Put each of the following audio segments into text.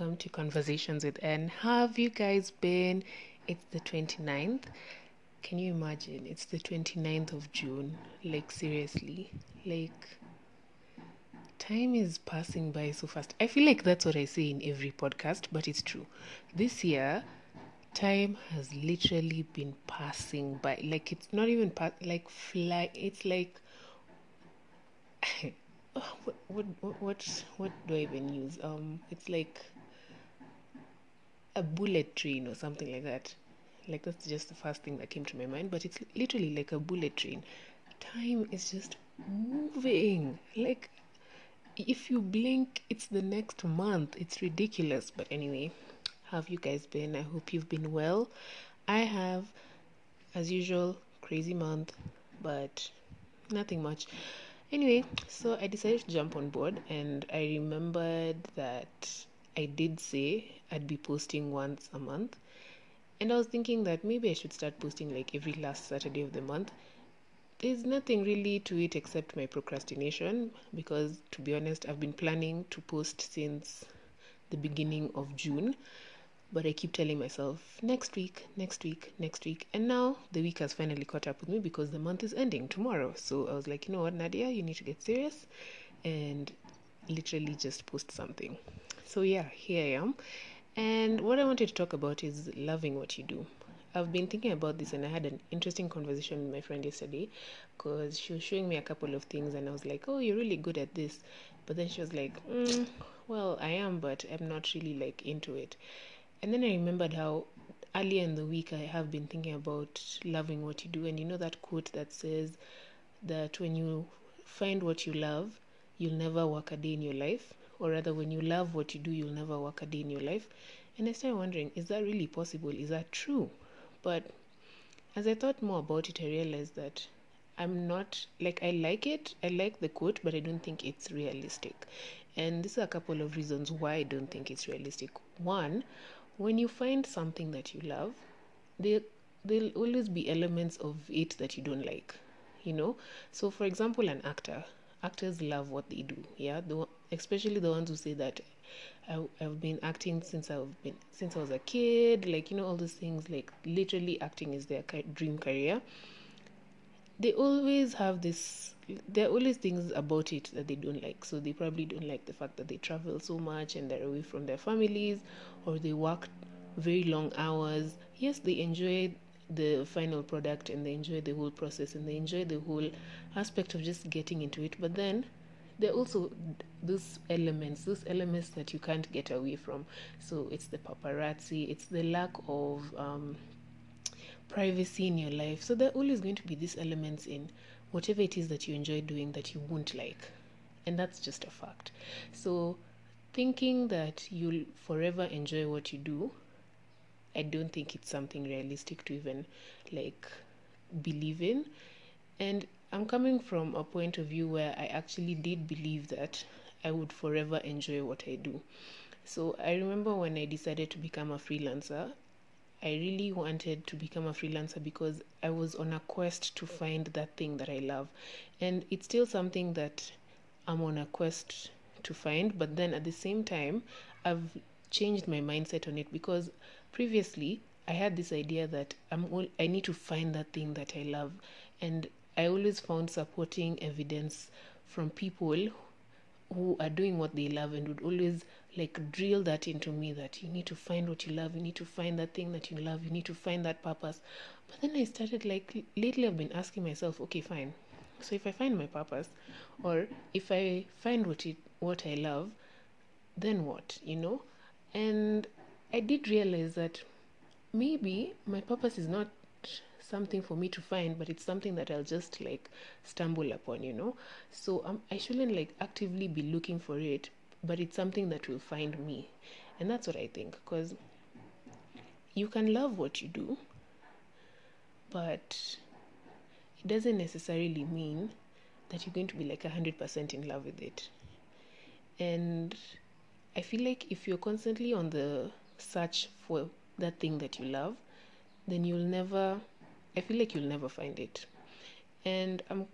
welcome to Conversations with N. How have you guys been? It's the 29th. Can you imagine? It's the 29th of June. Like, seriously. Like, time is passing by so fast. I feel like that's what I say in every podcast, but it's true. This year, time has literally been passing by. Like, it's not even pa- like fly. It's like. what, what what what what do I even use? Um, it's like a bullet train or something like that. Like that's just the first thing that came to my mind. But it's literally like a bullet train. Time is just moving. Like if you blink, it's the next month. It's ridiculous. But anyway, how have you guys been? I hope you've been well. I have, as usual, crazy month, but nothing much. Anyway, so I decided to jump on board, and I remembered that I did say I'd be posting once a month. And I was thinking that maybe I should start posting like every last Saturday of the month. There's nothing really to it except my procrastination because, to be honest, I've been planning to post since the beginning of June but I keep telling myself next week, next week, next week. And now the week has finally caught up with me because the month is ending tomorrow. So I was like, you know what, Nadia, you need to get serious and literally just post something. So yeah, here I am. And what I wanted to talk about is loving what you do. I've been thinking about this and I had an interesting conversation with my friend yesterday because she was showing me a couple of things and I was like, oh, you're really good at this. But then she was like, mm, well, I am, but I'm not really like into it. And then I remembered how earlier in the week I have been thinking about loving what you do. And you know that quote that says that when you find what you love, you'll never work a day in your life. Or rather, when you love what you do, you'll never work a day in your life. And I started wondering, is that really possible? Is that true? But as I thought more about it, I realized that I'm not like I like it. I like the quote, but I don't think it's realistic. And this are a couple of reasons why I don't think it's realistic. One, when you find something that you love, there there'll always be elements of it that you don't like. You know? So for example, an actor. Actors love what they do. Yeah, the, especially the ones who say that I, I've been acting since I've been since I was a kid. Like you know all those things. Like literally, acting is their dream career they always have this there are always things about it that they don't like so they probably don't like the fact that they travel so much and they're away from their families or they work very long hours yes they enjoy the final product and they enjoy the whole process and they enjoy the whole aspect of just getting into it but then there are also those elements those elements that you can't get away from so it's the paparazzi it's the lack of um, privacy in your life. So there are always going to be these elements in whatever it is that you enjoy doing that you won't like. And that's just a fact. So thinking that you'll forever enjoy what you do, I don't think it's something realistic to even like believe in. And I'm coming from a point of view where I actually did believe that I would forever enjoy what I do. So I remember when I decided to become a freelancer, I really wanted to become a freelancer because I was on a quest to find that thing that I love. And it's still something that I'm on a quest to find, but then at the same time, I've changed my mindset on it because previously I had this idea that I'm all, I need to find that thing that I love. And I always found supporting evidence from people who are doing what they love and would always like drill that into me that you need to find what you love you need to find that thing that you love you need to find that purpose. But then i started like lately i've been asking myself okay fine. So if i find my purpose or if i find what it what i love then what you know? And i did realize that maybe my purpose is not something for me to find but it's something that i'll just like stumble upon you know so um, i shouldn't like actively be looking for it but it's something that will find me. And that's what I think because you can love what you do, but it doesn't necessarily mean that you're going to be like 100% in love with it. And I feel like if you're constantly on the search for that thing that you love, then you'll never, I feel like you'll never find it. And I'm,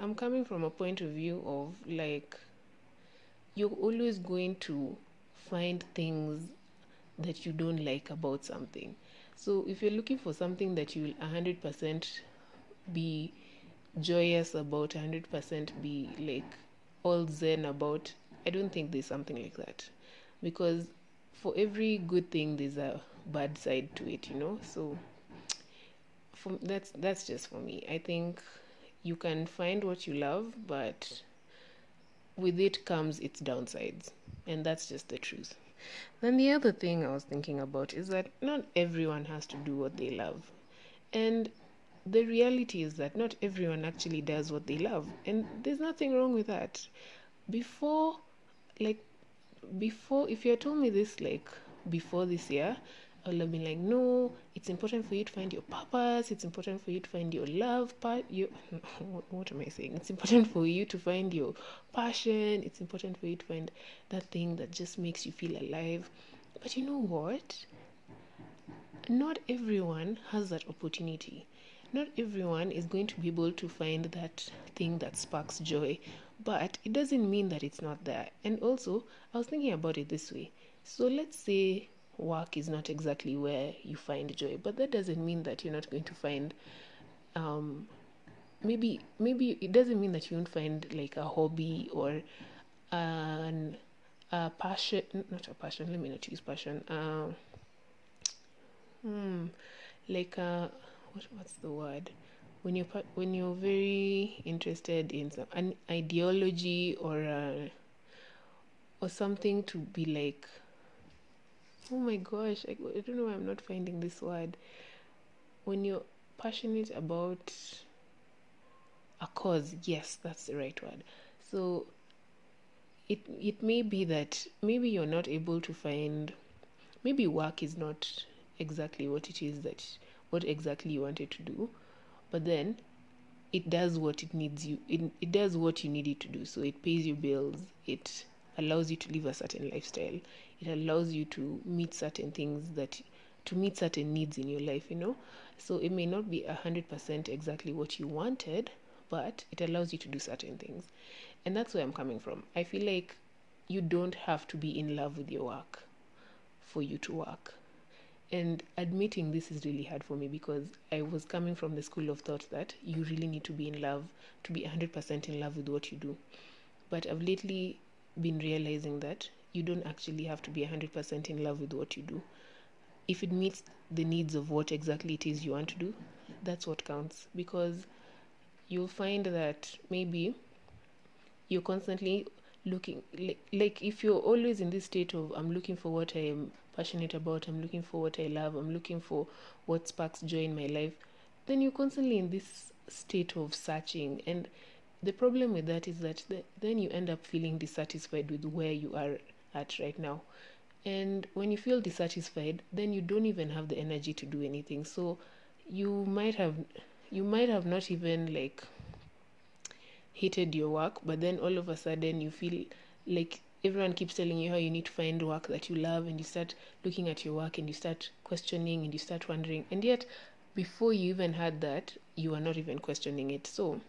I'm coming from a point of view of like, you're always going to find things that you don't like about something. So if you're looking for something that you will 100% be joyous about, 100% be like all zen about, I don't think there's something like that. Because for every good thing, there's a bad side to it, you know? So for, that's that's just for me. I think you can find what you love, but with it comes its downsides, and that's just the truth. Then the other thing I was thinking about is that not everyone has to do what they love. And the reality is that not everyone actually does what they love. And there's nothing wrong with that. Before, like, before, if you had told me this, like, before this year, I would have been like, no, it's important for you to find your purpose. It's important for you to find your love part. You, what, am I saying? It's important for you to find your passion. It's important for you to find that thing that just makes you feel alive. But you know what? Not everyone has that opportunity. Not everyone is going to be able to find that thing that sparks joy, but it doesn't mean that it's not there. And also, I was thinking about it this way. So let's say work is not exactly where you find joy but that doesn't mean that you're not going to find um, maybe maybe it doesn't mean that you won't find like a hobby or an a passion not a passion let me not use passion uh, hmm, like a what, what's the word when you're when you're very interested in some, an ideology or a, or something to be like oh my gosh I, I don't know why i'm not finding this word. When you're passionate about a cause yes that's the right word. So it it may be that maybe you're not able to find maybe work is not exactly what it is that what exactly you wanted to do but then it does what it needs you it, it does what you need it to do. So it pays your bills it allows you to live a certain lifestyle it allows you to meet certain things that to meet certain needs in your life you know? So it may not be a hundred percent exactly what you wanted but it allows you to do certain things. And that's where i'm coming from. I feel like you don't have to be in love with your work for you to work and admitting this is really hard for me because i was coming from the school of thought that you really need to be in love to be 100% in love with what you do but i've lately been realizing that you don't actually have to be 100% in love with what you do. If it meets the needs of what exactly it is you want to do, that's what counts. Because you'll find that maybe you're constantly looking, like, like if you're always in this state of, I'm looking for what I am passionate about, I'm looking for what I love, I'm looking for what sparks joy in my life, then you're constantly in this state of searching. And the problem with that is that the, then you end up feeling dissatisfied with where you are at right now. And when you feel dissatisfied, then you don't even have the energy to do anything. So you might have you might have not even like hated your work, but then all of a sudden you feel like everyone keeps telling you how you need to find work that you love and you start looking at your work and you start questioning and you start wondering. And yet before you even had that you are not even questioning it. So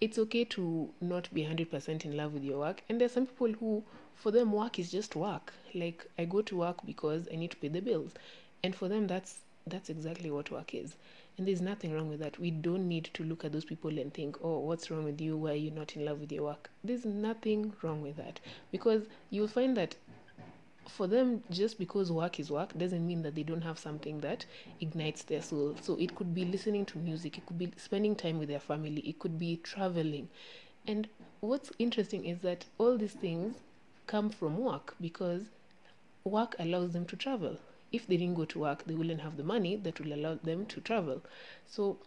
it's okay to not be 100% in love with your work. And there's some people who for them work is just work. Like i go to work because i need to pay the bills. And for them that's that's exactly what work is and there's nothing wrong with that. We don't need to look at those people and think oh what's wrong with you? Why are you not in love with your work? There's nothing wrong with that. Because you'll find that for them just because work is work doesn't mean that they don't have something that ignites their soul. So it could be listening to music it could be spending time with their family it could be traveling. And what's interesting is that all these things come from work because work allows them to travel. If they didn't go to work, they wouldn't have the money that will allow them to travel. So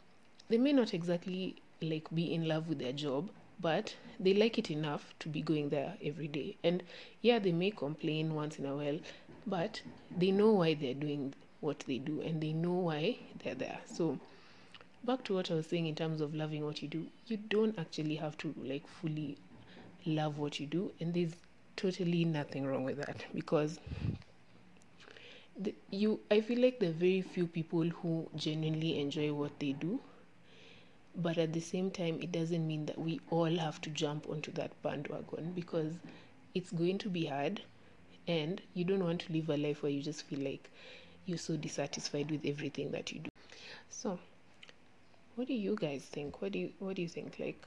they may not exactly like be in love with their job, but they like it enough to be going there every day. And yeah, they may complain once in a while, but they know why they're doing what they do and they know why they're there. So back to what I was saying in terms of loving what you do, you don't actually have to like fully love what you do and there's totally nothing wrong with that because the, you I feel like there are very few people who genuinely enjoy what they do but at the same time it doesn't mean that we all have to jump onto that bandwagon because it's going to be hard and you don't want to live a life where you just feel like you're so dissatisfied with everything that you do. So what do you guys think? What do you what do you think? Like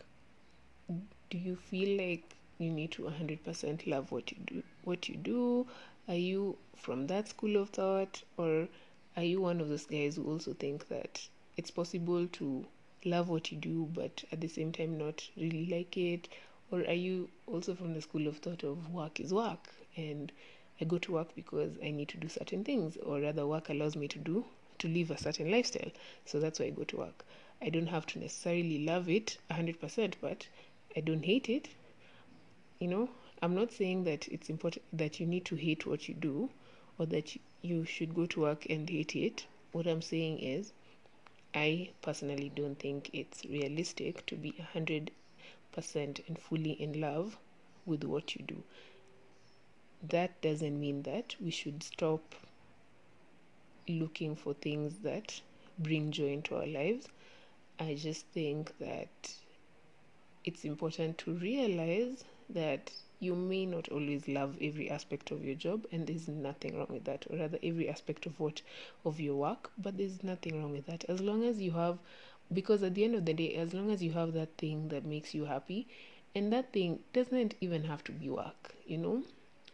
do you feel like you need to 100% love what you do what you do are you from that school of thought or are you one of those guys who also think that it's possible to love what you do but at the same time not really like it or are you also from the school of thought of work is work and I go to work because I need to do certain things, or rather, work allows me to do to live a certain lifestyle. So that's why I go to work. I don't have to necessarily love it 100%, but I don't hate it. You know, I'm not saying that it's important that you need to hate what you do or that you should go to work and hate it. What I'm saying is, I personally don't think it's realistic to be 100% and fully in love with what you do that doesn't mean that we should stop looking for things that bring joy into our lives. I just think that it's important to realize that you may not always love every aspect of your job and there's nothing wrong with that or rather every aspect of what of your work but there's nothing wrong with that. As long as you have because at the end of the day as long as you have that thing that makes you happy and that thing doesn't even have to be work you know?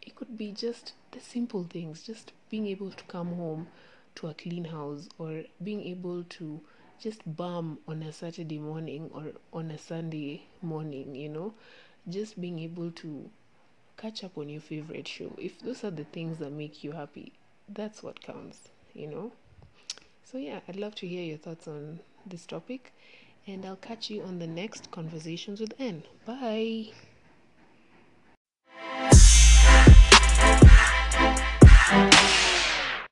It could be just the simple things, just being able to come home to a clean house or being able to just bum on a Saturday morning or on a Sunday morning, you know, just being able to catch up on your favorite show. If those are the things that make you happy, that's what counts, you know. So, yeah, I'd love to hear your thoughts on this topic, and I'll catch you on the next Conversations with N. Bye.